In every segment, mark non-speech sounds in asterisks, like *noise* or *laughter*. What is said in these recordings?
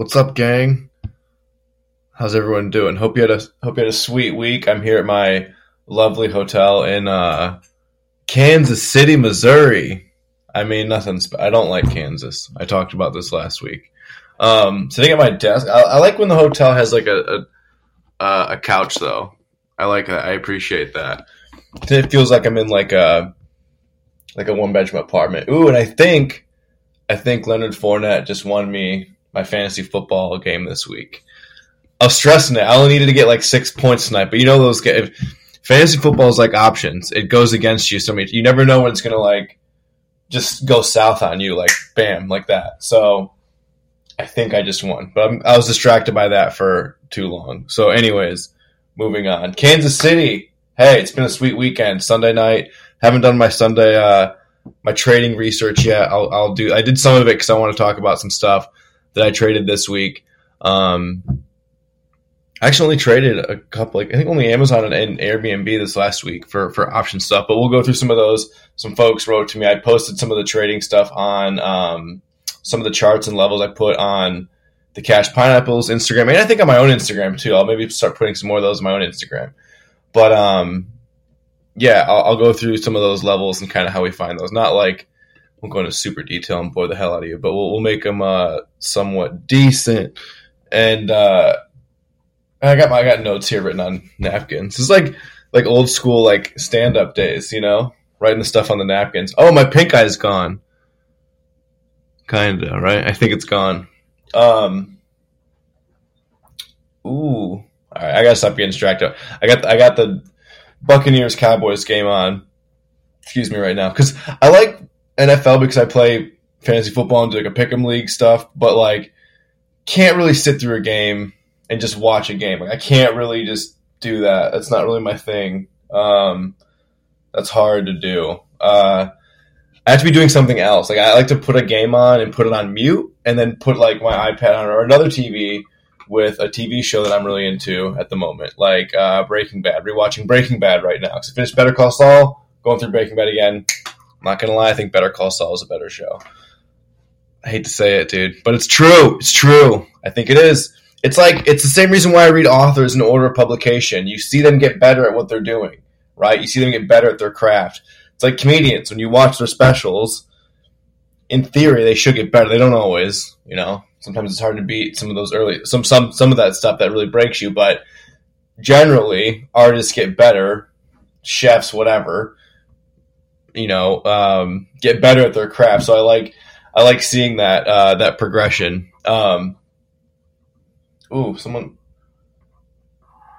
What's up, gang? How's everyone doing? Hope you had a hope you had a sweet week. I'm here at my lovely hotel in uh, Kansas City, Missouri. I mean, nothing. Sp- I don't like Kansas. I talked about this last week. Um, sitting at my desk, I, I like when the hotel has like a a, a couch, though. I like that. I appreciate that. It feels like I'm in like a like a one bedroom apartment. Ooh, and I think I think Leonard Fournette just won me my fantasy football game this week. I was stressing it. I only needed to get like six points tonight, but you know those if fantasy football is like options. It goes against you so many. You never know when it's gonna like just go south on you, like bam, like that. So I think I just won, but I'm, I was distracted by that for too long. So, anyways, moving on. Kansas City. Hey, it's been a sweet weekend. Sunday night. Haven't done my Sunday uh, my trading research yet. I'll, I'll do. I did some of it because I want to talk about some stuff that I traded this week. Um, I actually only traded a couple, like I think only Amazon and, Airbnb this last week for for option stuff. But we'll go through some of those. Some folks wrote to me. I posted some of the trading stuff on um, some of the charts and levels I put on the Cash Pineapples Instagram, and I think on my own Instagram too. I'll maybe start putting some more of those on my own Instagram. But um, yeah, I'll, I'll go through some of those levels and kind of how we find those. Not like we'll go into super detail and bore the hell out of you, but we'll, we'll make them uh, somewhat decent. And uh, I got my I got notes here written on napkins. It's like like old school like stand up days, you know, writing the stuff on the napkins. Oh, my pink eye is gone. Kinda right. I think it's gone. Um. Ooh. All right, I gotta stop getting distracted. I got I got the Buccaneers Cowboys game on. Excuse me right now because I like NFL because I play fantasy football and do like a pick'em league stuff, but like can't really sit through a game and just watch a game. Like I can't really just do that. That's not really my thing. Um, that's hard to do. Uh, I have to be doing something else. Like I like to put a game on and put it on mute, and then put like my iPad on or another TV with a TV show that I'm really into at the moment, like uh, Breaking Bad. Rewatching Breaking Bad right now because I finished Better Call Saul, going through Breaking Bad again. I'm not gonna lie, I think Better Call Saul is a better show. I hate to say it, dude, but it's true. It's true. I think it is. It's like it's the same reason why I read authors in order of publication. You see them get better at what they're doing, right? You see them get better at their craft. It's like comedians when you watch their specials. In theory, they should get better. They don't always, you know sometimes it's hard to beat some of those early some some some of that stuff that really breaks you but generally artists get better chefs whatever you know um, get better at their craft. So i like i like seeing that uh, that progression. Um ooh someone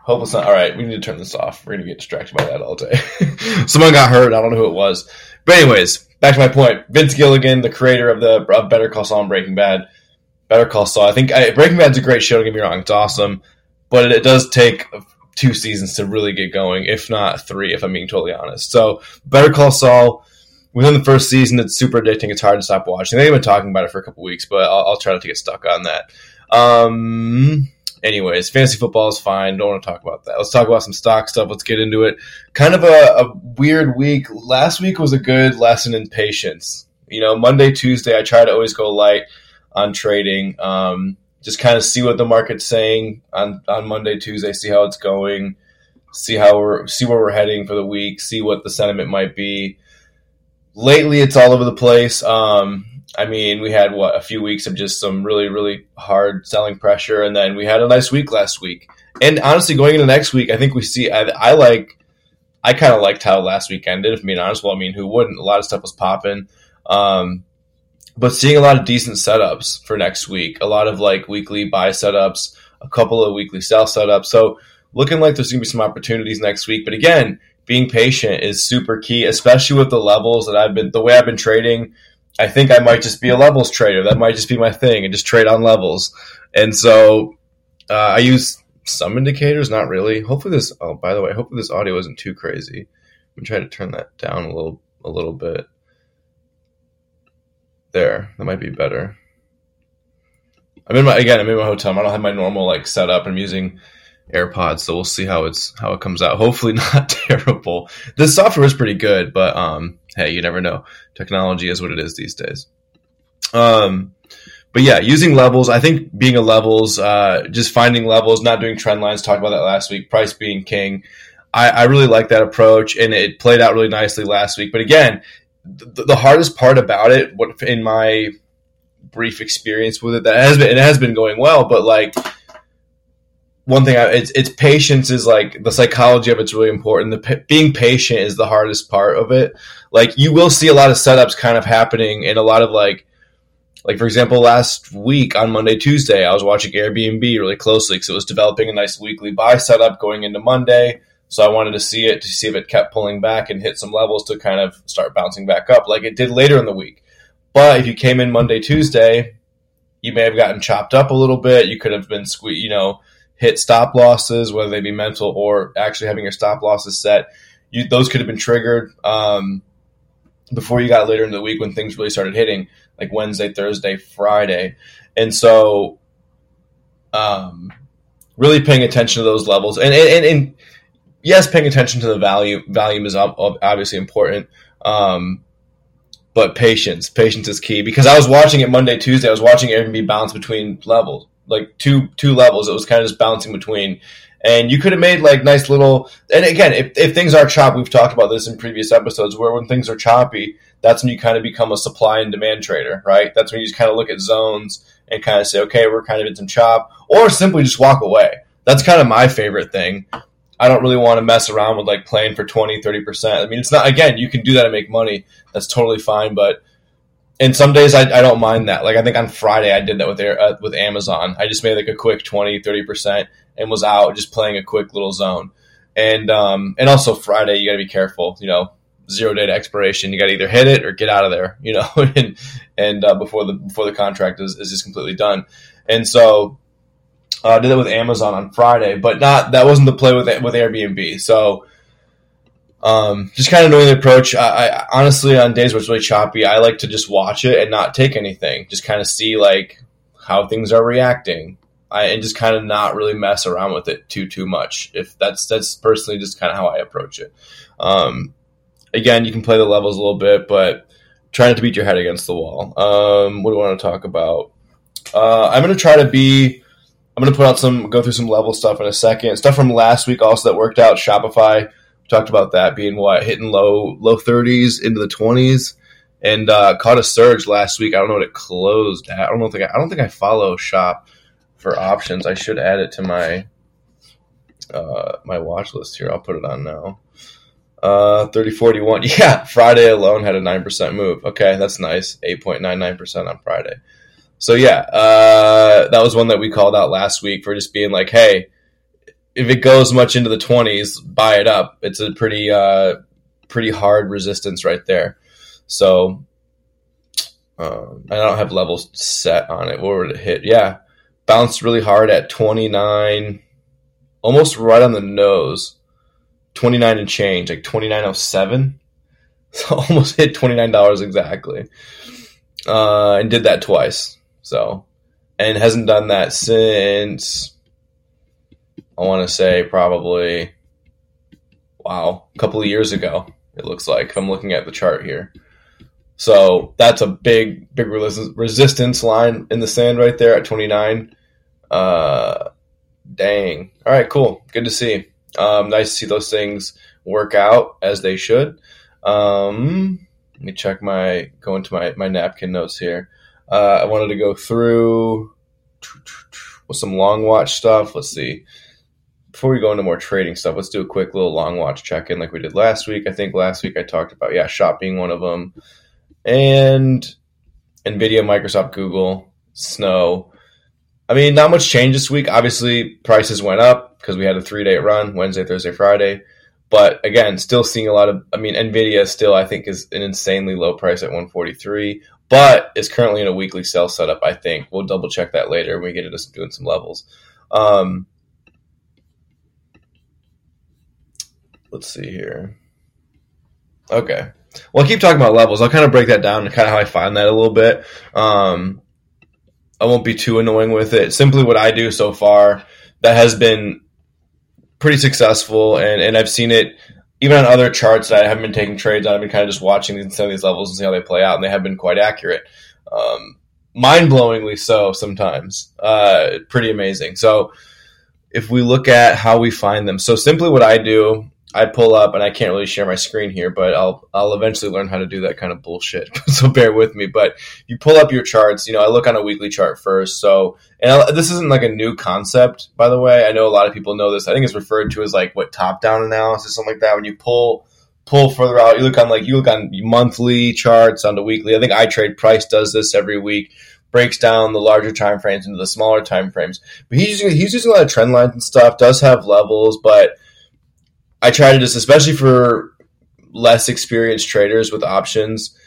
hope it's not all right we need to turn this off. We're gonna get distracted by that all day. *laughs* Someone got hurt. I don't know who it was. But anyways back to my point. Vince gilligan the creator of the of better call saul and breaking bad. Better Call Saul. I think I, Breaking Bad's a great show. Don't get me wrong; it's awesome, but it, it, does take two seasons to really get going, if not three, if I'm being totally honest. So, Better Call Saul. Within the first season, it's super addicting. It's hard to stop watching. They've been talking about it for a couple weeks, but I'll, I'll try not to get stuck on that. Um, anyways, fantasy football is fine. Don't want to talk about that. Let's talk about some stock stuff. Let's get into it. Kind of a, a, weird week. Last week was a good lesson in patience. You know, Monday, Tuesday, I try to always go light on trading. Um, just kind of see what the market's saying on, on Monday, Tuesday, see how it's going, see how we're see where we're heading for the week, see what the sentiment might be. Lately, it's all over the place. Um, I mean, we had what a few weeks of just some really, really hard selling pressure, and then we had a nice week last week. And honestly, going into next week, I think we see. I, I like. I kind of liked how last week ended. If I'm being honest, well, I mean, who wouldn't? A lot of stuff was popping. Um, but seeing a lot of decent setups for next week, a lot of like weekly buy setups, a couple of weekly sell setups. So looking like there's going to be some opportunities next week. But again, being patient is super key, especially with the levels that I've been, the way I've been trading. I think I might just be a levels trader. That might just be my thing and just trade on levels. And so uh, I use some indicators, not really. Hopefully this, oh, by the way, hopefully this audio isn't too crazy. I'm trying to turn that down a little, a little bit. There, that might be better. I'm in my again. I'm in my hotel. I don't have my normal like setup. I'm using AirPods, so we'll see how it's how it comes out. *laughs* Hopefully, not *laughs* terrible. The software is pretty good, but um, hey, you never know. Technology is what it is these days. Um, but yeah, using levels. I think being a levels, uh, just finding levels, not doing trend lines. Talked about that last week. Price being king. I, I really like that approach, and it played out really nicely last week. But again, the, the hardest part about it, what in my brief experience with it, that has been it has been going well, but like one thing, I, it's it's patience is like the psychology of it's really important. The being patient is the hardest part of it. Like you will see a lot of setups kind of happening, and a lot of like like for example, last week on Monday, Tuesday, I was watching Airbnb really closely because it was developing a nice weekly buy setup going into Monday. So I wanted to see it to see if it kept pulling back and hit some levels to kind of start bouncing back up like it did later in the week. But if you came in Monday, Tuesday, you may have gotten chopped up a little bit. You could have been sque- you know, hit stop losses, whether they be mental or actually having your stop losses set. You, those could have been triggered um, before you got later in the week when things really started hitting, like Wednesday, Thursday, Friday. And so, um, really paying attention to those levels. And, and, and yes, paying attention to the value volume is obviously important. Um, but patience, patience is key because I was watching it Monday, Tuesday. I was watching Airbnb bounce between levels, like two two levels. It was kind of just bouncing between, and you could have made like nice little. And again, if, if things are choppy, we've talked about this in previous episodes, where when things are choppy, that's when you kind of become a supply and demand trader, right? That's when you just kind of look at zones and kind of say, okay, we're kind of in some chop, or simply just walk away. That's kind of my favorite thing. I don't really want to mess around with like playing for 20, 30%. I mean, it's not, again, you can do that and make money. That's totally fine. But, and some days I, I don't mind that. Like, I think on Friday I did that with, uh, with Amazon. I just made like a quick 20, 30% and was out just playing a quick little zone. And, um, and also Friday, you got to be careful, you know, zero data expiration. You got to either hit it or get out of there, you know, *laughs* and, and, uh, before the, before the contract is, is just completely done. And so, uh, did that with Amazon on Friday, but not that wasn't the play with with Airbnb. So, um, just kind of knowing the approach. I, I, honestly, on days where it's really choppy, I like to just watch it and not take anything. Just kind of see like how things are reacting, I, and just kind of not really mess around with it too too much. If that's that's personally just kind of how I approach it. Um, again, you can play the levels a little bit, but try not to beat your head against the wall. Um, what do I want to talk about? Uh, I'm going to try to be I'm going to put out some, go through some level stuff in a second. Stuff from last week also that worked out. Shopify, we talked about that being what hitting low low 30s into the 20s, and uh, caught a surge last week. I don't know what it closed at. I don't think I, I don't think I follow Shop for options. I should add it to my uh, my watch list here. I'll put it on now. Uh, 3041. *laughs* Yeah, Friday alone had a 9% move. Okay, that's nice. 8.99% on Friday. So yeah, uh, that was one that we called out last week for just being like, hey, if it goes much into the twenties, buy it up. It's a pretty uh, pretty hard resistance right there. So um, I don't have levels set on it. What would it hit? Yeah, bounced really hard at twenty nine, almost right on the nose. Twenty nine and change, like twenty nine oh seven. *laughs* So almost hit twenty nine dollars exactly, uh, and did that twice. So, and hasn't done that since I want to say probably wow, a couple of years ago. It looks like I'm looking at the chart here. So that's a big, big resistance line in the sand right there at 29. Uh, dang. All right, cool. Good to see. Um, nice to see those things work out as they should. Um, let me check my go into my my napkin notes here. Uh, I wanted to go through with some long watch stuff. Let's see. Before we go into more trading stuff, let's do a quick little long watch check in like we did last week. I think last week I talked about, yeah, Shop being one of them. And NVIDIA, Microsoft, Google, Snow. I mean, not much change this week. Obviously, prices went up because we had a three day run Wednesday, Thursday, Friday. But again, still seeing a lot of. I mean, Nvidia still I think is an insanely low price at 143 but is currently in a weekly sell setup. I think we'll double check that later when we get into doing some levels. Um, let's see here. Okay. Well, I keep talking about levels. I'll kind of break that down and kind of how I find that a little bit. Um, I won't be too annoying with it. Simply what I do so far that has been pretty successful, and, and I've seen it even on other charts that I haven't been taking trades on, I've been kind of just watching some of these levels and see how they play out, and they have been quite accurate. Um, mind blowingly so sometimes. Uh, pretty amazing. So if we look at how we find them, so simply what I do, I pull up, and I can't really share my screen here, but I'll I'll eventually learn how to do that kind of bullshit. *laughs* so bear with me. But you pull up your charts. You know, I look on a weekly chart first. So, and I, this isn't like a new concept, by the way. I know a lot of people know this. I think it's referred to as like what top down analysis, something like that. When you pull pull further out, you look on like you look on monthly charts onto weekly. I think I Trade Price does this every week breaks down the larger time frames into the smaller time frames. But he's using he's using a lot of trend lines and stuff. Does have levels, but I try to just, especially for less experienced traders with options.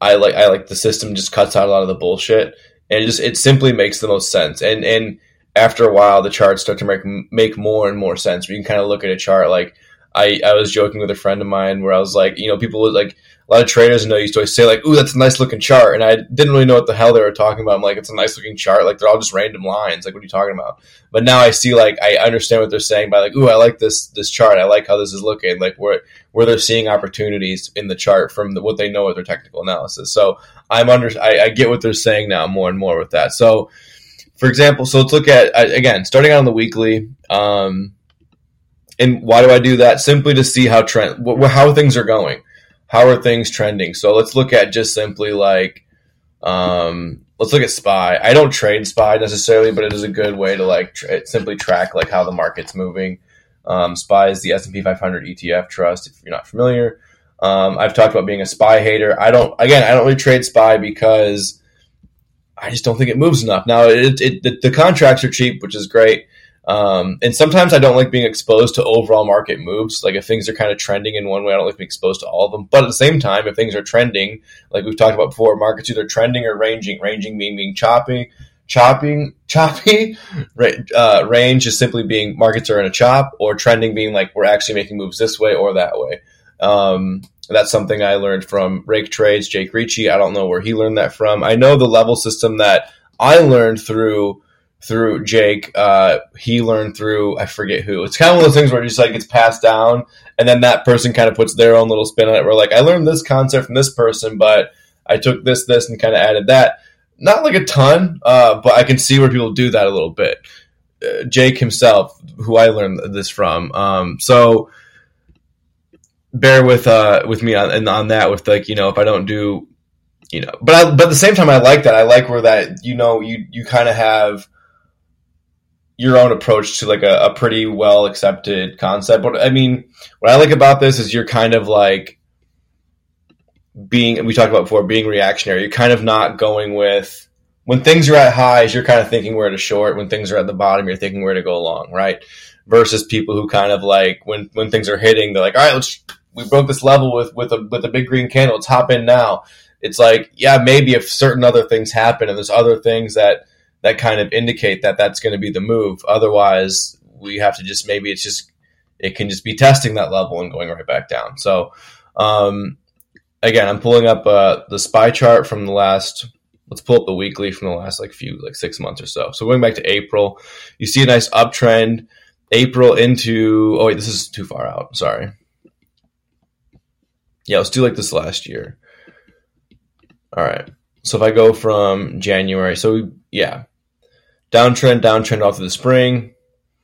I like I like the system just cuts out a lot of the bullshit and it just it simply makes the most sense. And and after a while, the charts start to make make more and more sense. Where you can kind of look at a chart like I, I was joking with a friend of mine where I was like, you know, people would like a lot of traders and I used to always say like, "Ooh, that's a nice looking chart," and I didn't really know what the hell they were talking about. I'm like, "It's a nice looking chart." Like they're all just random lines. Like, what are you talking about? But now I see like I understand what they're saying by like, "Ooh, I like this this chart. I like how this is looking." Like where where they're seeing opportunities in the chart from the, what they know with their technical analysis. So I'm under I, I get what they're saying now more and more with that. So for example, so let's look at again starting out on the weekly. Um, and why do I do that? Simply to see how trend how things are going how are things trending? So let's look at just simply like, um, let's look at SPY. I don't trade SPY necessarily, but it is a good way to like tra- simply track like how the market's moving. Um, SPY is the S and P 500 ETF trust. If you're not familiar, um, I've talked about being a SPY hater. I don't. Again, I don't really trade SPY because I just don't think it moves enough. Now, it, it the, the contracts are cheap, which is great. Um, and sometimes I don't like being exposed to overall market moves. Like if things are kind of trending in one way, I don't like being exposed to all of them. But at the same time, if things are trending, like we've talked about before, markets either trending or ranging. Ranging meaning being choppy, chopping, *laughs* choppy. Uh, range is simply being markets are in a chop, or trending being like we're actually making moves this way or that way. Um, that's something I learned from Rake Trades, Jake Ricci. I don't know where he learned that from. I know the level system that I learned through through Jake. Uh, he learned through I forget who. It's kind of one of those things where it just like gets passed down, and then that person kind of puts their own little spin on it. Where like I learned this concept from this person, but I took this, this, and kind of added that. Not like a ton, uh, but I can see where people do that a little bit. Uh, Jake himself, who I learned this from, um, so bear with uh, with me on on that. With like you know, if I don't do you know, but I, but at the same time, I like that. I like where that you know you you kind of have your own approach to like a, a pretty well accepted concept. But I mean, what I like about this is you're kind of like being we talked about before being reactionary. You're kind of not going with when things are at highs, you're kind of thinking where to short. When things are at the bottom, you're thinking where to go long, right? Versus people who kind of like when when things are hitting, they're like, all right, let's we broke this level with with a with a big green candle. Let's hop in now. It's like, yeah, maybe if certain other things happen and there's other things that that kind of indicate that that's going to be the move. Otherwise, we have to just maybe it's just it can just be testing that level and going right back down. So um, again, I'm pulling up uh, the spy chart from the last. Let's pull up the weekly from the last like few like six months or so. So going back to April, you see a nice uptrend. April into oh wait, this is too far out. Sorry. Yeah, let's do like this last year. All right. So if I go from January, so we, yeah, downtrend, downtrend off of the spring.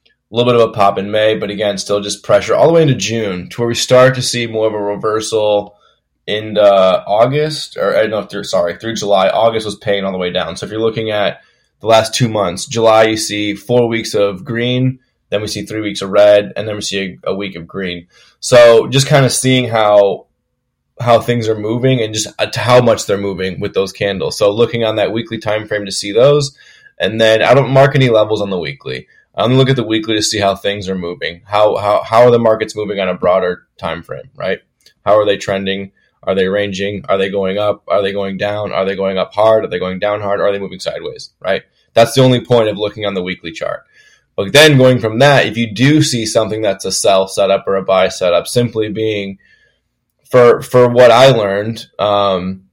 A little bit of a pop in May, but again, still just pressure all the way into June to where we start to see more of a reversal in uh, August, or uh, no, through, sorry, through July. August was paying all the way down. So if you're looking at the last two months, July, you see four weeks of green, then we see three weeks of red, and then we see a, a week of green. So just kind of seeing how how things are moving and just uh, how much they're moving with those candles. So looking on that weekly time frame to see those, and then I don't mark any levels on the weekly. I'm gonna look at the weekly to see how things are moving. How how how are the markets moving on a broader time frame, right? How are they trending? Are they ranging? Are they going up? Are they going down? Are they going up hard? Are they going down hard? Are they moving sideways? Right? That's the only point of looking on the weekly chart. But then going from that, if you do see something that's a sell setup or a buy setup, simply being for for what I learned, um,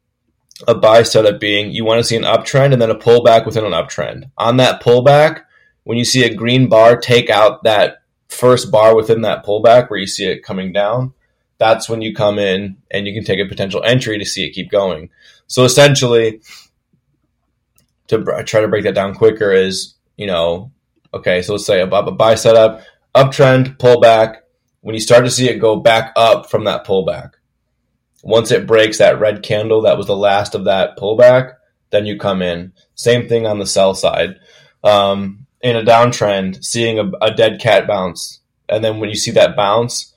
a buy setup being you want to see an uptrend and then a pullback within an uptrend. On that pullback, when you see a green bar take out that first bar within that pullback where you see it coming down, that's when you come in and you can take a potential entry to see it keep going. So essentially, to try to break that down quicker is, you know, okay, so let's say a, a buy setup, uptrend, pullback. When you start to see it go back up from that pullback, once it breaks that red candle that was the last of that pullback, then you come in. Same thing on the sell side. Um, in a downtrend, seeing a, a dead cat bounce, and then when you see that bounce,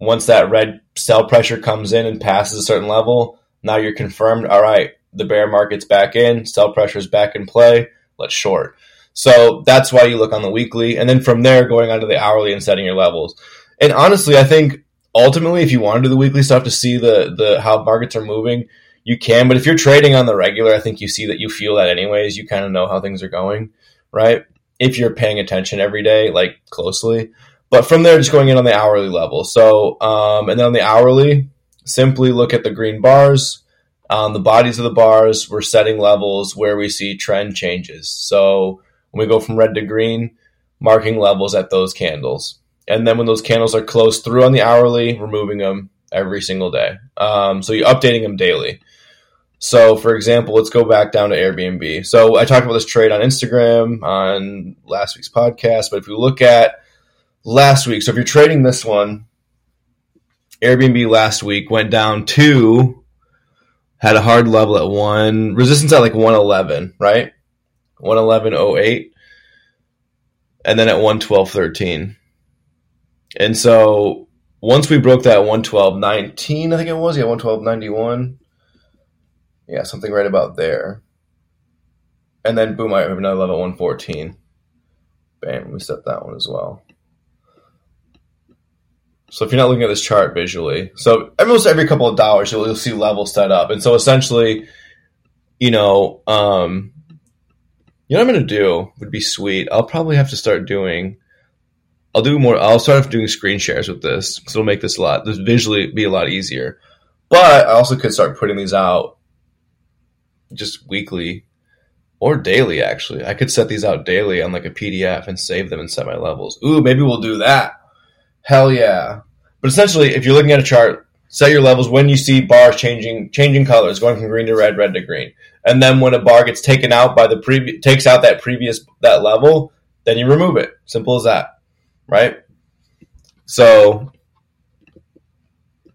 once that red sell pressure comes in and passes a certain level, now you're confirmed. All right, the bear market's back in, sell pressure's back in play. Let's short. So that's why you look on the weekly, and then from there going on to the hourly and setting your levels. And honestly, I think ultimately, if you want to do the weekly stuff to see the the how markets are moving, you can. But if you're trading on the regular, I think you see that you feel that anyways. You kind of know how things are going, right? If you're paying attention every day, like closely. But from there, just going in on the hourly level. So, um, and then on the hourly, simply look at the green bars. On the bodies of the bars, we're setting levels where we see trend changes. So when we go from red to green, marking levels at those candles. And then when those candles are close through on the hourly, removing them every single day. Um, so you're updating them daily. So, for example, let's go back down to Airbnb. So, I talked about this trade on Instagram on last week's podcast. But if you look at last week, so if you're trading this one, Airbnb last week went down to, had a hard level at one, resistance at like 111, right? 111.08. And then at 112.13. And so once we broke that 112.19, I think it was, yeah, 112.91 yeah, something right about there. And then boom, I have another level 114. Bam, we set that one as well. So if you're not looking at this chart visually, so almost every couple of dollars you'll, you'll see levels set up, and so essentially, you know, um, you know what I'm gonna do would be sweet. I'll probably have to start doing. I'll do more. I'll start off doing screen shares with this because it'll make this a lot. This visually be a lot easier. But I also could start putting these out just weekly or daily actually. I could set these out daily on like a PDF and save them and set my levels. Ooh, maybe we'll do that. Hell yeah. But essentially, if you're looking at a chart, set your levels when you see bars changing changing colors, going from green to red, red to green. And then when a bar gets taken out by the previous takes out that previous that level, then you remove it. Simple as that. Right? So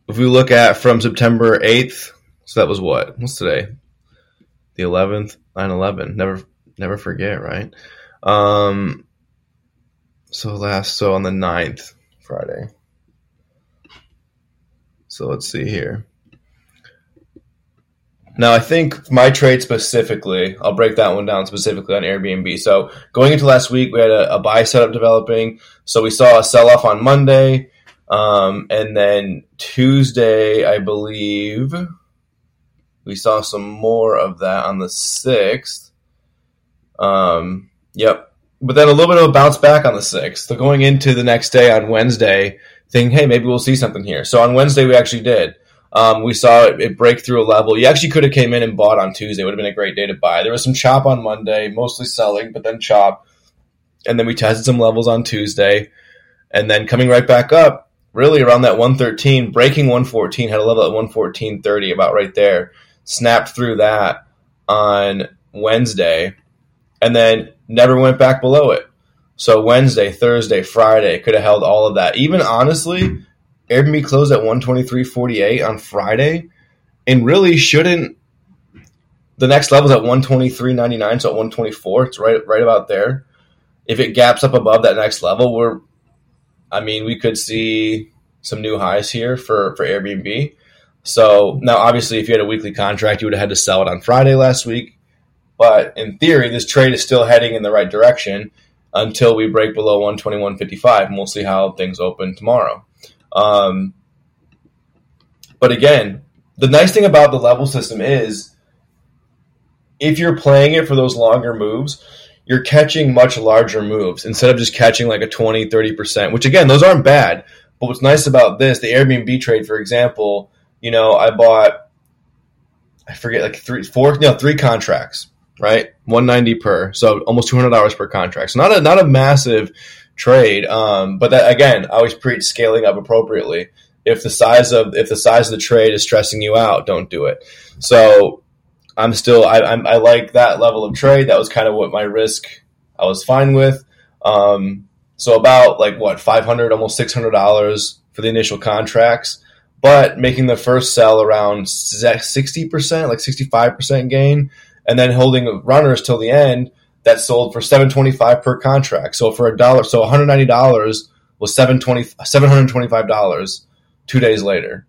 if we look at from September 8th, so that was what? What's today? the 11th, 9/11. Never never forget, right? Um so last so on the 9th, Friday. So let's see here. Now, I think my trade specifically, I'll break that one down specifically on Airbnb. So, going into last week, we had a, a buy setup developing. So, we saw a sell off on Monday. Um, and then Tuesday, I believe, we saw some more of that on the 6th. Um, yep. But then a little bit of a bounce back on the 6th. So going into the next day on Wednesday, thinking, hey, maybe we'll see something here. So on Wednesday, we actually did. Um, we saw it, it, break through a level. You actually could have came in and bought on Tuesday. It would have been a great day to buy. There was some chop on Monday, mostly selling, but then chop. And then we tested some levels on Tuesday. And then coming right back up, really around that 113, breaking 114, had a level at 114.30, about right there snapped through that on Wednesday, and then never went back below it. So Wednesday, Thursday, Friday could have held all of that. Even honestly, Airbnb closed at 123.48 on Friday, and really shouldn't. The next level is at 123.99, so at 124, it's right right about there. If it gaps up above that next level, we're, I mean, we could see some new highs here for for Airbnb. So now, obviously, if you had a weekly contract, you would have had to sell it on Friday last week. But in theory, this trade is still heading in the right direction until we break below 121.55, and we'll see how things open tomorrow. Um, but again, the nice thing about the level system is if you're playing it for those longer moves, you're catching much larger moves instead of just catching like a 20, 30%, which again, those aren't bad. But what's nice about this, the Airbnb trade, for example, you know, I bought, I forget, like three, four, no, three contracts, right? 190 per. So almost $200 per contract. So not a, not a massive trade. Um, but that, again, I always preach scaling up appropriately. If the size of, if the size of the trade is stressing you out, don't do it. So I'm still I, I'm, I like that level of trade. That was kind of what my risk I was fine with. Um, so about like what five hundred, almost six hundred dollars for the initial contracts, but making the first sell around sixty percent, like sixty five percent gain, and then holding runners till the end that sold for seven twenty five per contract. So for a dollar, so one hundred ninety dollars was 725 dollars two days later,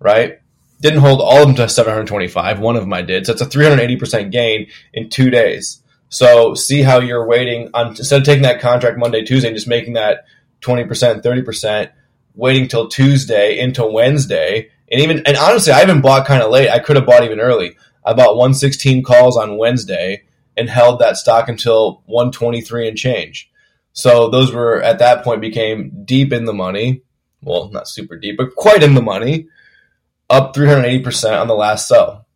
right? Didn't hold all of them to 725. One of them I did. So it's a 380% gain in two days. So see how you're waiting on instead of taking that contract Monday, Tuesday, and just making that 20%, 30%, waiting till Tuesday into Wednesday. And even and honestly, I even bought kind of late. I could have bought even early. I bought 116 calls on Wednesday and held that stock until 123 and change. So those were at that point became deep in the money. Well, not super deep, but quite in the money. Up 380% on the last sell.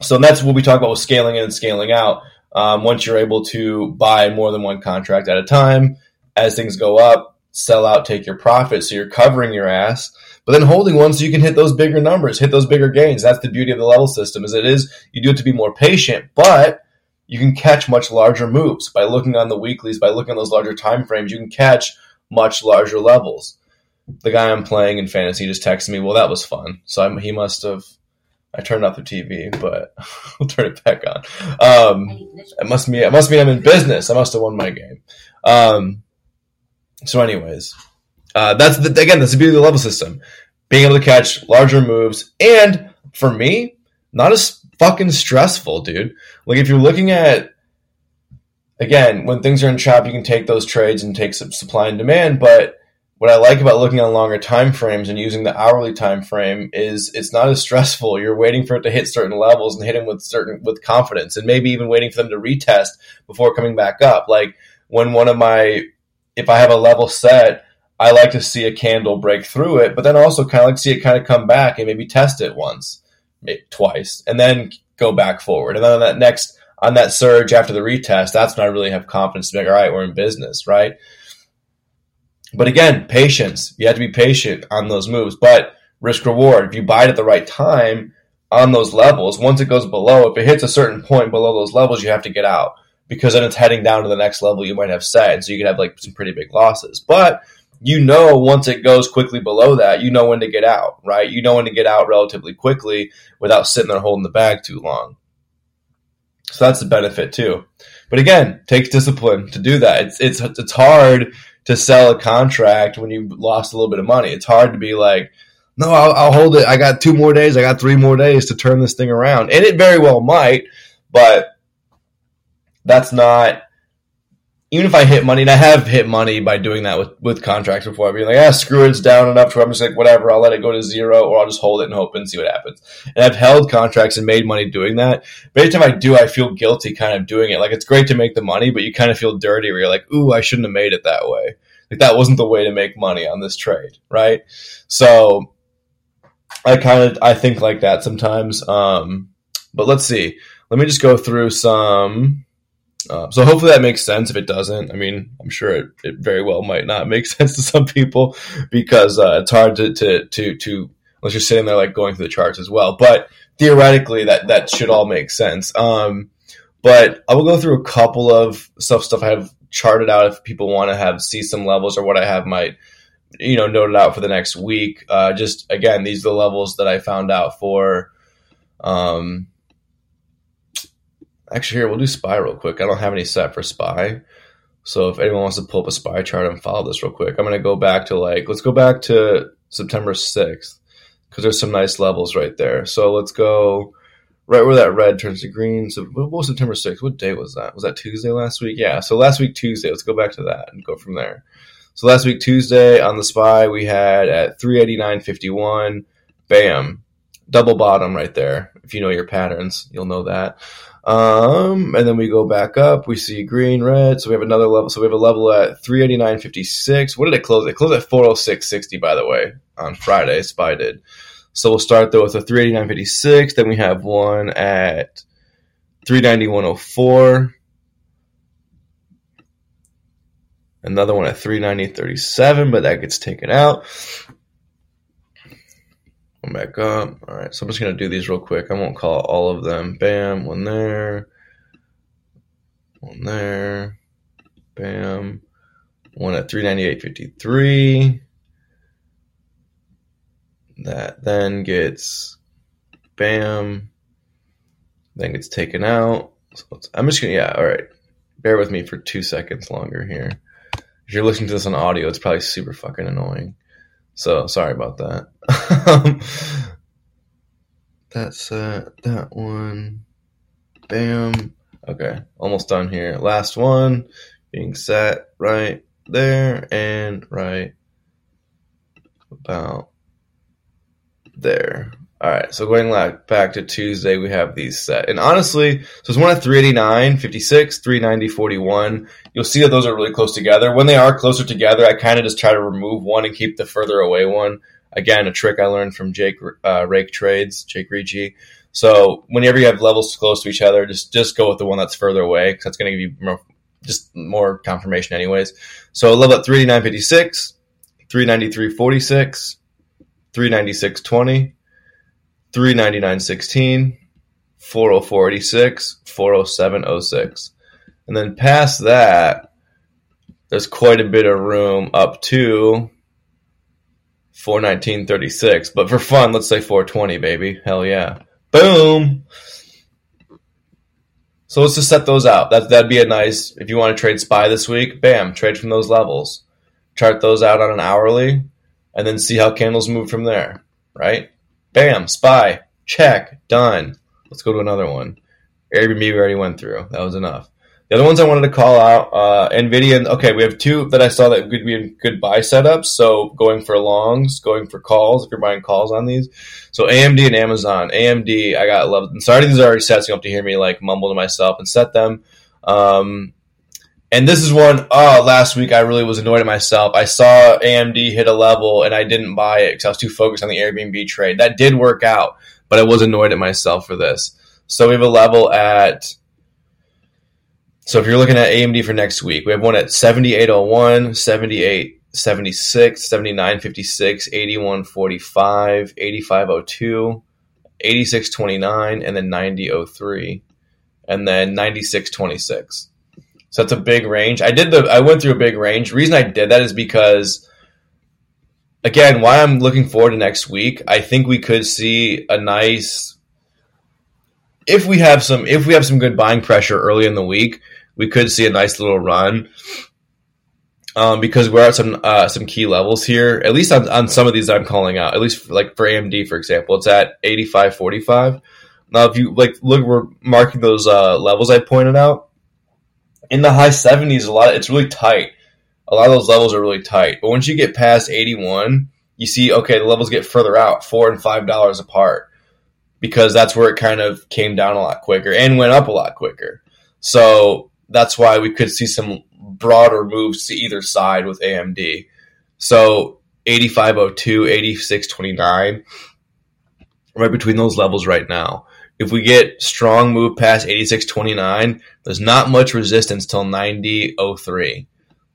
So that's what we talk about with scaling in and scaling out. Um, once you're able to buy more than one contract at a time, as things go up, sell out, take your profit. So you're covering your ass, but then holding one so you can hit those bigger numbers, hit those bigger gains. That's the beauty of the level system is it is, you do it to be more patient, but you can catch much larger moves by looking on the weeklies, by looking on those larger time frames. You can catch much larger levels. The guy I'm playing in fantasy just texted me, "Well, that was fun." So I'm, he must have. I turned off the TV, but *laughs* we'll turn it back on. Um, it must mean it must mean I'm in business. I must have won my game. Um, so, anyways, uh, that's the, again that's the beauty of the level system, being able to catch larger moves, and for me, not as fucking stressful, dude. Like if you're looking at again, when things are in chop, you can take those trades and take some supply and demand, but what I like about looking on longer time frames and using the hourly time frame is it's not as stressful. You're waiting for it to hit certain levels and hit them with certain with confidence and maybe even waiting for them to retest before coming back up. Like when one of my if I have a level set, I like to see a candle break through it, but then also kind of like see it kind of come back and maybe test it once twice, and then go back forward. And then on that next on that surge after the retest, that's when I really have confidence to be like, all right, we're in business, right? But again, patience. You have to be patient on those moves. But risk reward. If you buy it at the right time on those levels, once it goes below, if it hits a certain point below those levels, you have to get out because then it's heading down to the next level you might have set. So you could have like some pretty big losses. But you know once it goes quickly below that, you know when to get out, right? You know when to get out relatively quickly without sitting there holding the bag too long. So that's the benefit too. But again, takes discipline to do that. It's it's it's hard to sell a contract when you lost a little bit of money. It's hard to be like, no, I'll, I'll hold it. I got two more days. I got three more days to turn this thing around, and it very well might. But that's not even if I hit money, and I have hit money by doing that with, with contracts before, I'd be like, ah, screw it, it's down enough to I'm just like, whatever, I'll let it go to zero, or I'll just hold it and hope and see what happens. And I've held contracts and made money doing that. But every time I do, I feel guilty kind of doing it. Like, it's great to make the money, but you kind of feel dirty where you're like, ooh, I shouldn't have made it that way. Like, that wasn't the way to make money on this trade, right? So, I kind of, I think like that sometimes. Um, but let's see. Let me just go through some uh, so hopefully that makes sense. If it doesn't, I mean, I'm sure it, it very well might not make *laughs* sense to some people because uh, it's hard to, to to to unless you're sitting there like going through the charts as well. But theoretically, that that should all make sense. Um, but I will go through a couple of stuff stuff I have charted out if people want to have see some levels or what I have might you know noted out for the next week. Uh, just again, these are the levels that I found out for. Um, Actually, here, we'll do SPY real quick. I don't have any set for SPY. So if anyone wants to pull up a SPY chart and follow this real quick, I'm going to go back to like, let's go back to September 6th because there's some nice levels right there. So let's go right where that red turns to green. So what was September 6th? What day was that? Was that Tuesday last week? Yeah. So last week, Tuesday, let's go back to that and go from there. So last week, Tuesday on the SPY, we had at 389.51, bam, double bottom right there. If you know your patterns, you'll know that. Um, and then we go back up. We see green, red. So we have another level. So we have a level at 389.56. What did it close? It closed at 406.60, by the way, on Friday. Spy did. So we'll start though with a 389.56. Then we have one at 391.04. Another one at 390.37, but that gets taken out. Going back up. All right, so I'm just gonna do these real quick. I won't call all of them. Bam, one there, one there, bam, one at 398.53. That then gets bam, then gets taken out. So I'm just gonna yeah. All right, bear with me for two seconds longer here. If you're listening to this on audio, it's probably super fucking annoying. So sorry about that. *laughs* That's uh, that one. Bam. Okay, almost done here. Last one being set right there and right about there. All right, so going back to Tuesday, we have these set. And honestly, so it's one at 389, 56, 390, 41. You'll see that those are really close together. When they are closer together, I kind of just try to remove one and keep the further away one. Again, a trick I learned from Jake uh, Rake Trades, Jake Ricci. So whenever you have levels close to each other, just just go with the one that's further away because that's going to give you more, just more confirmation, anyways. So level at 389.56, 393.46, 396.20. 399.16, 404.86, 407.06. And then past that, there's quite a bit of room up to 419.36. But for fun, let's say 420, baby. Hell yeah. Boom! So let's just set those out. That, that'd be a nice, if you want to trade SPY this week, bam, trade from those levels. Chart those out on an hourly, and then see how candles move from there, right? Bam, SPY, check, done. Let's go to another one. Airbnb we already went through. That was enough. The other ones I wanted to call out, uh, Nvidia. Okay, we have two that I saw that could be good buy setups. So going for longs, going for calls if you're buying calls on these. So AMD and Amazon. AMD, I got love. Sorry, these are already You have to hear me like mumble to myself and set them. Um, and this is one. Oh, last week I really was annoyed at myself. I saw AMD hit a level and I didn't buy it because I was too focused on the Airbnb trade. That did work out, but I was annoyed at myself for this. So we have a level at. So if you're looking at AMD for next week, we have one at 7801, 7876, 7956, 8145, 8502, 8629, and then 9003, and then 9626. So that's a big range. I did the I went through a big range. Reason I did that is because again, why I'm looking forward to next week, I think we could see a nice if we have some if we have some good buying pressure early in the week, we could see a nice little run. Um, because we're at some uh, some key levels here, at least on, on some of these I'm calling out. At least like for AMD, for example, it's at 85.45. Now, if you like look, we're marking those uh, levels I pointed out in the high 70s, a lot. It's really tight. A lot of those levels are really tight. But once you get past 81, you see, okay, the levels get further out, four and five dollars apart, because that's where it kind of came down a lot quicker and went up a lot quicker. So that's why we could see some broader moves to either side with AMD. So 8502, 8629, right between those levels right now if we get strong move past 86.29, there's not much resistance till 90.03.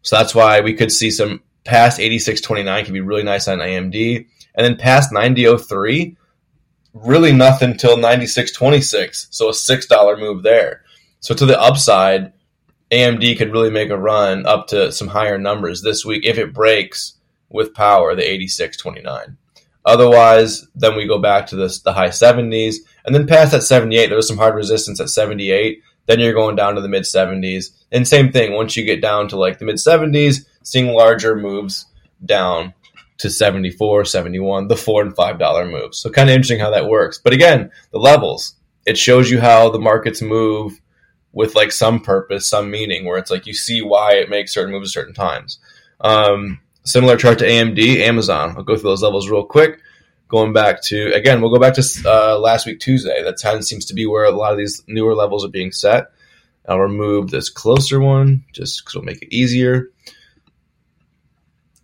So that's why we could see some past 86.29 can be really nice on AMD. And then past 90.03, really nothing till 96.26. So a $6 move there. So to the upside, AMD could really make a run up to some higher numbers this week if it breaks with power, the 86.29. Otherwise, then we go back to this, the high 70s and then past that 78, there was some hard resistance at 78. Then you're going down to the mid 70s. And same thing, once you get down to like the mid 70s, seeing larger moves down to 74, 71, the four and five dollar moves. So kind of interesting how that works. But again, the levels, it shows you how the markets move with like some purpose, some meaning, where it's like you see why it makes certain moves at certain times. Um, similar chart to AMD, Amazon. I'll go through those levels real quick going back to again, we'll go back to uh, last week Tuesday. That of seems to be where a lot of these newer levels are being set. I'll remove this closer one just because it'll make it easier.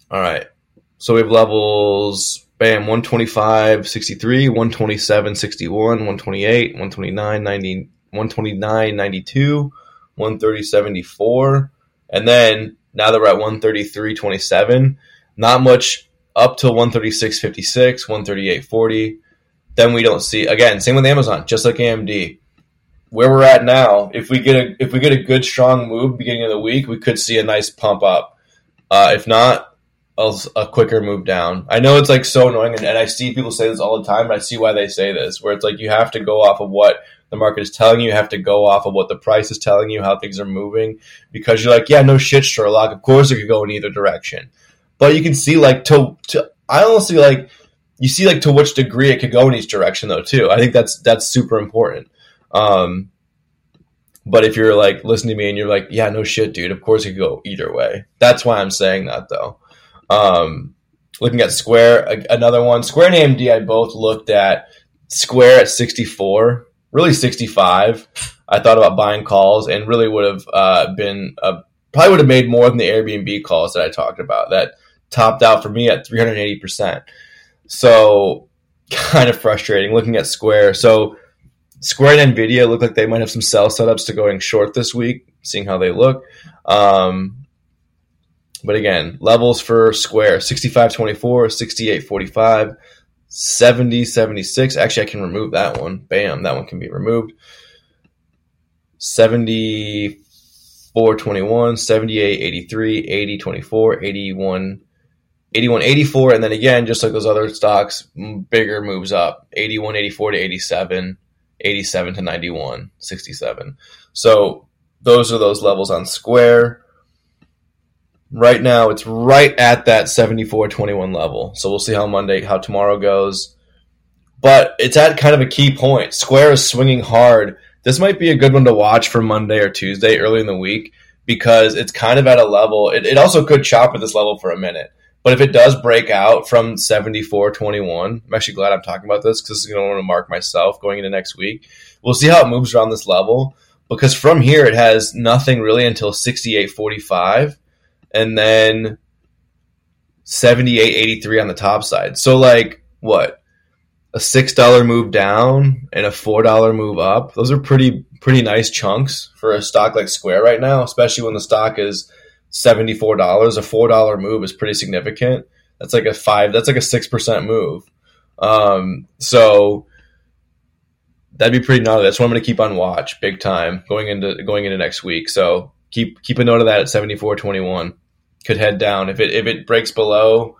All right, so we have levels. Bam, 125, 63, 127, 61, 128, 129, 90, 129, 92, 130, 74. And then now that we're at 133.27, not much up to 136.56, 138.40. Then we don't see again. Same with Amazon, just like AMD. Where we're at now, if we get a if we get a good strong move beginning of the week, we could see a nice pump up. Uh, if not, a, a, quicker move down. I know it's like so annoying, and, and I see people say this all the time, but I see why they say this. Where it's like you have to go off of what the market is telling you. You have to go off of what the price is telling you, how things are moving, because you're like, yeah, no shit, Sherlock. Of course, it could go in either direction. But you can see like to to I honestly like you see like to which degree it could go in each direction though too. I think that's that's super important. Um, but if you're like listening to me and you're like, yeah, no shit, dude, of course it could go either way. That's why I'm saying that though. Um, looking at Square, another one. Square and AMD, I both looked at Square at 64, really 65. I thought about buying calls and really would have uh, been a, probably would have made more than the Airbnb calls that I talked about. That topped out for me at 380%. So *laughs* kind of frustrating looking at Square. So Square and Nvidia look like they might have some sell setups to going short this week, seeing how they look. Um, but again, levels for Square 65 24, 68 45, 70 76. Actually, I can remove that one. Bam, that one can be removed. 74 21, 78 83, 80 24, 81 81 84 and then again just like those other stocks bigger moves up 81 84 to 87 87 to 91 67 so those are those levels on square right now it's right at that 74 21 level. So we'll see how monday how tomorrow goes. But it's at kind of a key point. Square is swinging hard. This might be a good one to watch for monday or tuesday early in the week because it's kind of at a level. It, it also could chop at this level for a minute. But if it does break out from 74 21, I'm actually glad I'm talking about this because I'm going to want to mark myself going into next week. We'll see how it moves around this level because from here it has nothing really until 68 45 and then 78 83 on the top side. So, like, what? A $6 move down and a $4 move up. Those are pretty pretty nice chunks for a stock like Square right now, especially when the stock is seventy-four dollars. A four dollar move is pretty significant. That's like a five. That's like a six percent move. Um, so that'd be pretty gnarly. That's what I'm going to keep on watch, big time, going into going into next week. So keep keep a note of that at seventy-four twenty-one. Could head down if it if it breaks below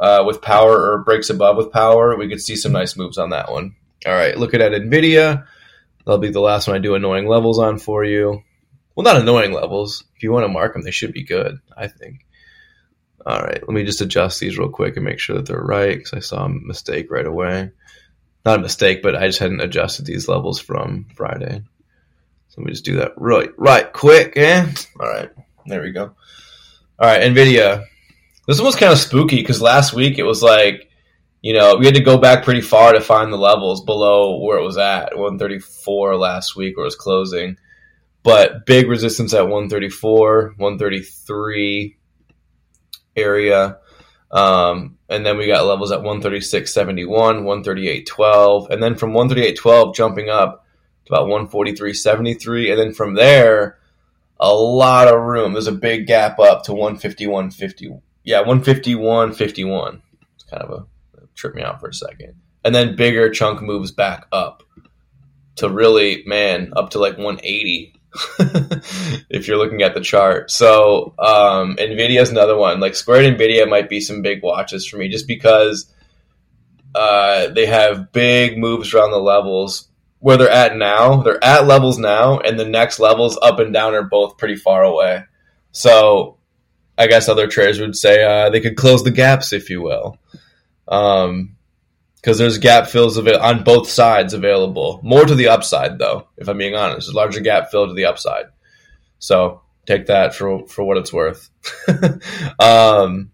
uh, with power or breaks above with power. We could see some nice moves on that one. All right, looking at Nvidia. That'll be the last one I do annoying levels on for you. Well, not annoying levels. If you want to mark them, they should be good, I think. All right, let me just adjust these real quick and make sure that they're right because I saw a mistake right away. Not a mistake, but I just hadn't adjusted these levels from Friday. So let me just do that right, right quick, eh? All right, there we go. All right, NVIDIA. This one was kind of spooky because last week it was like, you know, we had to go back pretty far to find the levels below where it was at, 134 last week where it was closing but big resistance at 134, 133 area. Um, and then we got levels at 136.71, 138.12, and then from 138.12 jumping up to about 143.73, and then from there, a lot of room. There's a big gap up to 151.50. Yeah, 151.51. It's kind of a trip me out for a second. And then bigger chunk moves back up to really, man, up to like 180 *laughs* if you're looking at the chart. So um, Nvidia is another one. Like Square and Nvidia might be some big watches for me, just because uh, they have big moves around the levels where they're at now. They're at levels now, and the next levels up and down are both pretty far away. So I guess other traders would say uh, they could close the gaps, if you will. Um, because there's gap fills it on both sides available. More to the upside, though, if I'm being honest. There's a larger gap fill to the upside. So take that for for what it's worth. *laughs* um,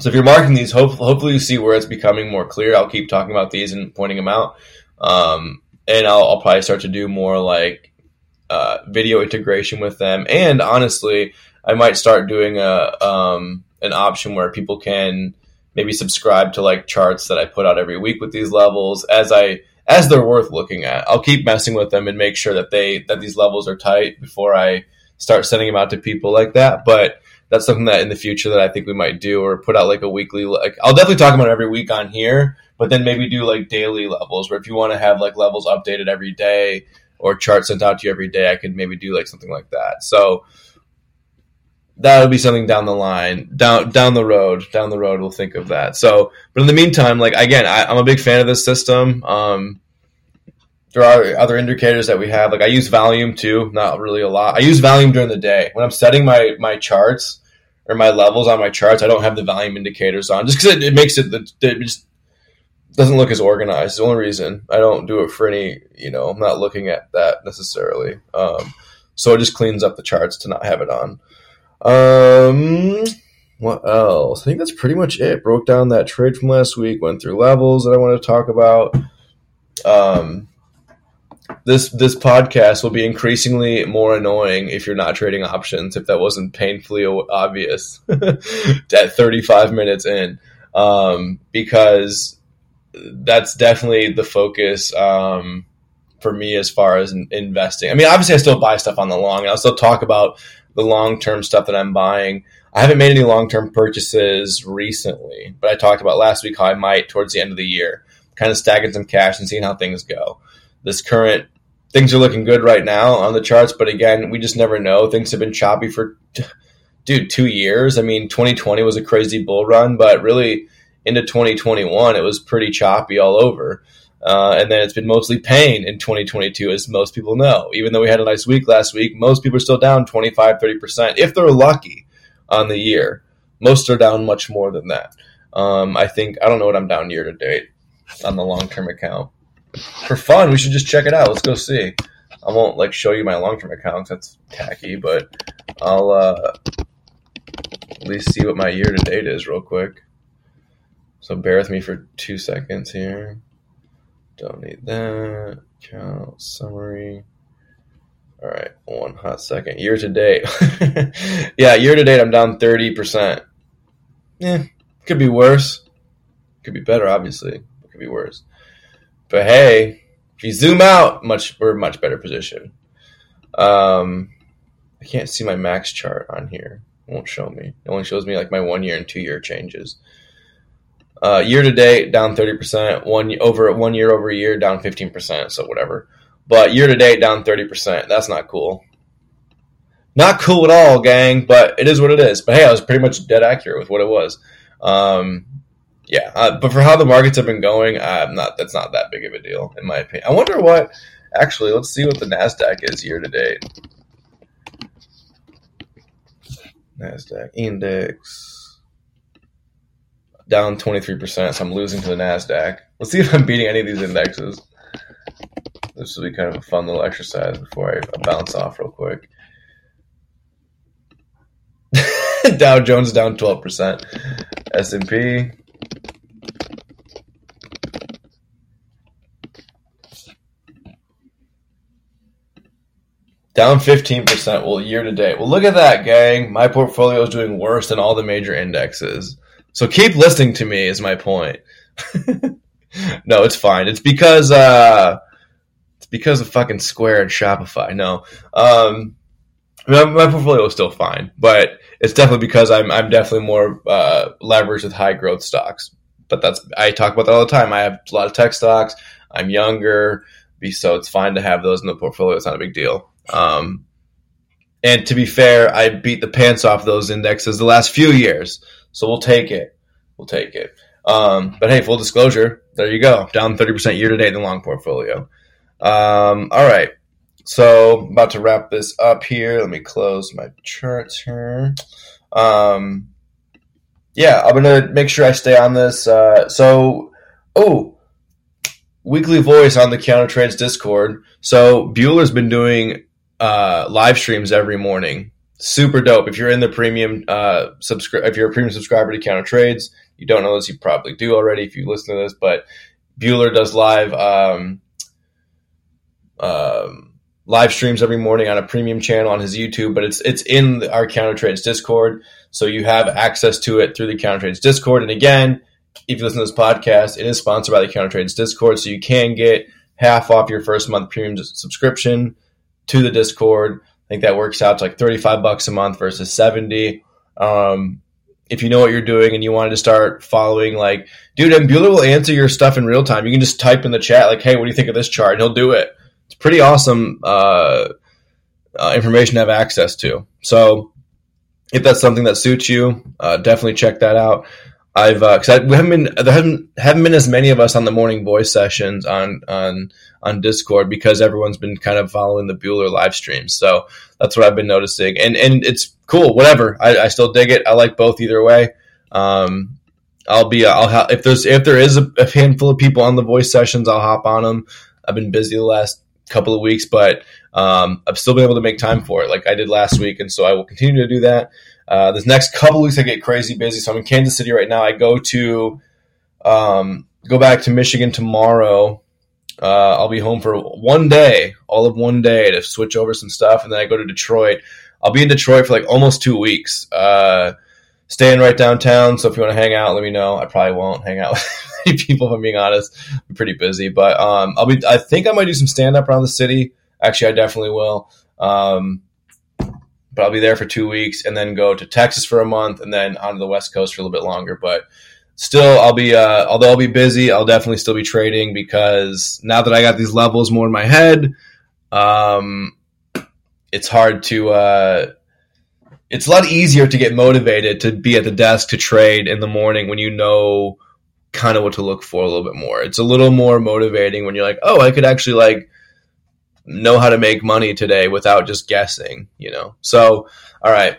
so if you're marking these, hope, hopefully you see where it's becoming more clear. I'll keep talking about these and pointing them out. Um, and I'll, I'll, probably start to do more like uh, video integration with them. And honestly, I might start doing a um, an option where people can maybe subscribe to like charts that I put out every week with these levels as I as they're worth looking at. I'll keep messing with them and make sure that they that these levels are tight before I start sending them out to people like that. But that's something that in the future that I think we might do or put out like a weekly like I'll definitely talk about it every week on here, but then maybe do like daily levels where if you want to have like levels updated every day or charts sent out to you every day, I could maybe do like something like that. So that would be something down the line, down down the road, down the road. We'll think of that. So, but in the meantime, like again, I, am a big fan of this system. Um, there are other indicators that we have. Like I use Volume too, not really a lot. I use Volume during the day when I'm setting my my charts or my levels on my charts. I don't have the volume indicators on just because it, it, makes it it just doesn't look as organized. It's the only reason I don't do it for any. You know, I'm not looking at that necessarily. Um, so it just cleans up the charts to not have it on. Um, what else? I think that's pretty much it. Broke down that trade from last week. Went through levels that I want to talk about. Um, this this podcast will be increasingly more annoying if you're not trading options. If that wasn't painfully obvious *laughs* at 35 minutes in, um, because that's definitely the focus um, for me as far as investing. I mean, obviously, I still buy stuff on the long, and I'll still talk about the long term stuff that I'm buying. I haven't made any long term purchases recently, but I talked about last week how I might towards the end of the year, kind of stacking some cash and seeing how things go. This current things are looking good right now on the charts, but again, we just never know. Things have been choppy for dude two years. I mean, 2020 was a crazy bull run, but really into 2021, it was pretty choppy all over. Uh, and then it's been mostly pain in 2022, as most people know. Even though we had a nice week last week, most people are still down 25, 30%, if they're lucky on the year. Most are down much more than that. Um, I think, I don't know what I'm down year to date on the long term account. For fun, we should just check it out. Let's go see. I won't like show you my long term accounts. That's tacky, but I'll uh, at least see what my year to date is real quick. So bear with me for two seconds here. Don't need that. Account summary. All right, one hot second. Year to date. *laughs* yeah, year to date, I'm down 30%. Yeah, could be worse. Could be better, obviously. Could be worse. But hey, if you zoom out, much we're much better position. Um, I can't see my max chart on here. It won't show me. It only shows me like my one year and two year changes. Uh, year to date, down 30%. One over one year over year, down 15%. So whatever. But year to date, down 30%. That's not cool. Not cool at all, gang, but it is what it is. But hey, I was pretty much dead accurate with what it was. Um, yeah, uh, but for how the markets have been going, I'm not. That's not that big of a deal, in my opinion. I wonder what. Actually, let's see what the Nasdaq is year to date. Nasdaq index down 23%, so I'm losing to the NASDAQ. Let's see if I'm beating any of these indexes. This will be kind of a fun little exercise before I bounce off real quick. *laughs* Dow Jones down 12%. S&P down 15% well year to date. Well, look at that, gang. My portfolio is doing worse than all the major indexes. So keep listening to me is my point. *laughs* no, it's fine. It's because uh, it's because of fucking Square and Shopify. No, um, my, my portfolio is still fine, but it's definitely because I'm I'm definitely more uh, leveraged with high growth stocks. But that's I talk about that all the time. I have a lot of tech stocks. I'm younger, so it's fine to have those in the portfolio. It's not a big deal. Um, and to be fair, I beat the pants off those indexes the last few years. So we'll take it. We'll take it. Um, but hey, full disclosure, there you go. Down 30% year to date in the long portfolio. Um, all right. So about to wrap this up here. Let me close my charts here. Um, yeah, I'm gonna make sure I stay on this. Uh, so, oh, weekly voice on the Counter Trades Discord. So Bueller's been doing uh, live streams every morning super dope. If you're in the premium uh, subscribe, if you're a premium subscriber to Counter Trades, you don't know this, you probably do already if you listen to this. But Bueller does live um, um, live streams every morning on a premium channel on his YouTube, but it's it's in our Counter Trades Discord, so you have access to it through the Counter Trades Discord. And again, if you listen to this podcast, it is sponsored by the Counter Trades Discord, so you can get half off your first month premium subscription to the Discord I think that works out to like 35 bucks a month versus 70. Um, if you know what you're doing and you wanted to start following, like, dude, and Bueller will answer your stuff in real time. You can just type in the chat, like, hey, what do you think of this chart? And he'll do it. It's pretty awesome uh, uh, information to have access to. So, if that's something that suits you, uh, definitely check that out. I've because uh, we haven't been there haven't haven't been as many of us on the morning voice sessions on on on Discord because everyone's been kind of following the Bueller live streams. So that's what I've been noticing, and and it's cool. Whatever, I, I still dig it. I like both either way. Um, I'll be I'll ha- if there's if there is a, a handful of people on the voice sessions, I'll hop on them. I've been busy the last couple of weeks, but um, I've still been able to make time for it, like I did last week, and so I will continue to do that. Uh, this next couple weeks, I get crazy busy. So I'm in Kansas City right now. I go to um, go back to Michigan tomorrow. Uh, I'll be home for one day, all of one day, to switch over some stuff, and then I go to Detroit. I'll be in Detroit for like almost two weeks. Uh, staying right downtown. So if you want to hang out, let me know. I probably won't hang out *laughs* with many people, if I'm being honest. I'm pretty busy, but um, I'll be. I think I might do some stand up around the city. Actually, I definitely will. Um, but I'll be there for two weeks and then go to Texas for a month and then on to the West Coast for a little bit longer. But still, I'll be, uh, although I'll be busy, I'll definitely still be trading because now that I got these levels more in my head, um, it's hard to, uh, it's a lot easier to get motivated to be at the desk to trade in the morning when you know kind of what to look for a little bit more. It's a little more motivating when you're like, oh, I could actually like know how to make money today without just guessing, you know? So, all right.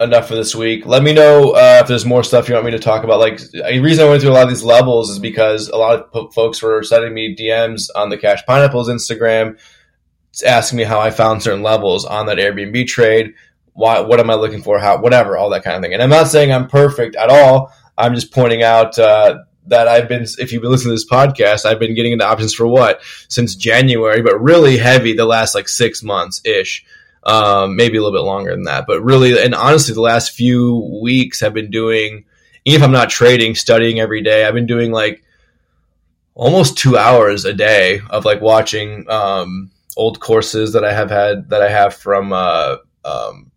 Enough for this week. Let me know uh, if there's more stuff you want me to talk about. Like, the reason I went through a lot of these levels is because a lot of folks were sending me DMs on the Cash Pineapples Instagram, asking me how I found certain levels on that Airbnb trade. Why? What am I looking for? How? Whatever, all that kind of thing. And I'm not saying I'm perfect at all. I'm just pointing out uh, that I've been, if you've been listening to this podcast, I've been getting into options for what since January, but really heavy the last like six months ish, um, maybe a little bit longer than that. But really, and honestly, the last few weeks have been doing, even if I'm not trading, studying every day. I've been doing like almost two hours a day of like watching um, old courses that I have had that I have from uh, um,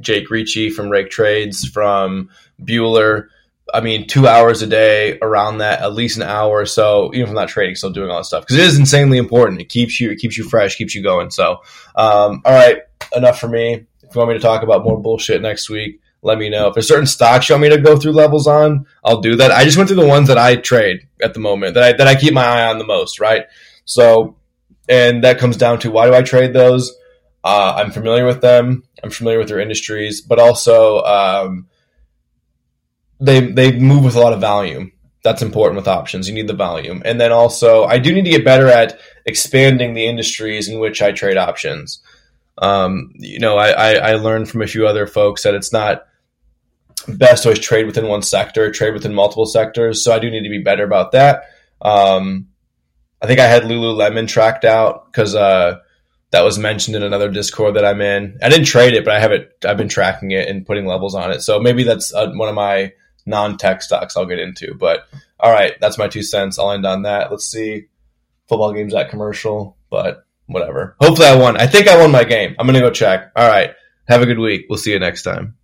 Jake Ricci from Rake Trades, from Bueller I mean, two hours a day around that, at least an hour or so, even if I'm not trading, still doing all that stuff because it is insanely important. It keeps you, it keeps you fresh, keeps you going. So, um, all right, enough for me. If you want me to talk about more bullshit next week, let me know. If there's certain stocks you want me to go through levels on, I'll do that. I just went through the ones that I trade at the moment that I that I keep my eye on the most, right? So, and that comes down to why do I trade those? Uh, I'm familiar with them. I'm familiar with their industries, but also. Um, they they move with a lot of volume. That's important with options. You need the volume, and then also I do need to get better at expanding the industries in which I trade options. Um, you know, I, I, I learned from a few other folks that it's not best to always trade within one sector, trade within multiple sectors. So I do need to be better about that. Um, I think I had Lululemon tracked out because uh, that was mentioned in another Discord that I'm in. I didn't trade it, but I have it. I've been tracking it and putting levels on it. So maybe that's uh, one of my non-tech stocks I'll get into. But all right, that's my two cents. I'll end on that. Let's see football games at commercial, but whatever. Hopefully I won. I think I won my game. I'm gonna go check. All right. Have a good week. We'll see you next time.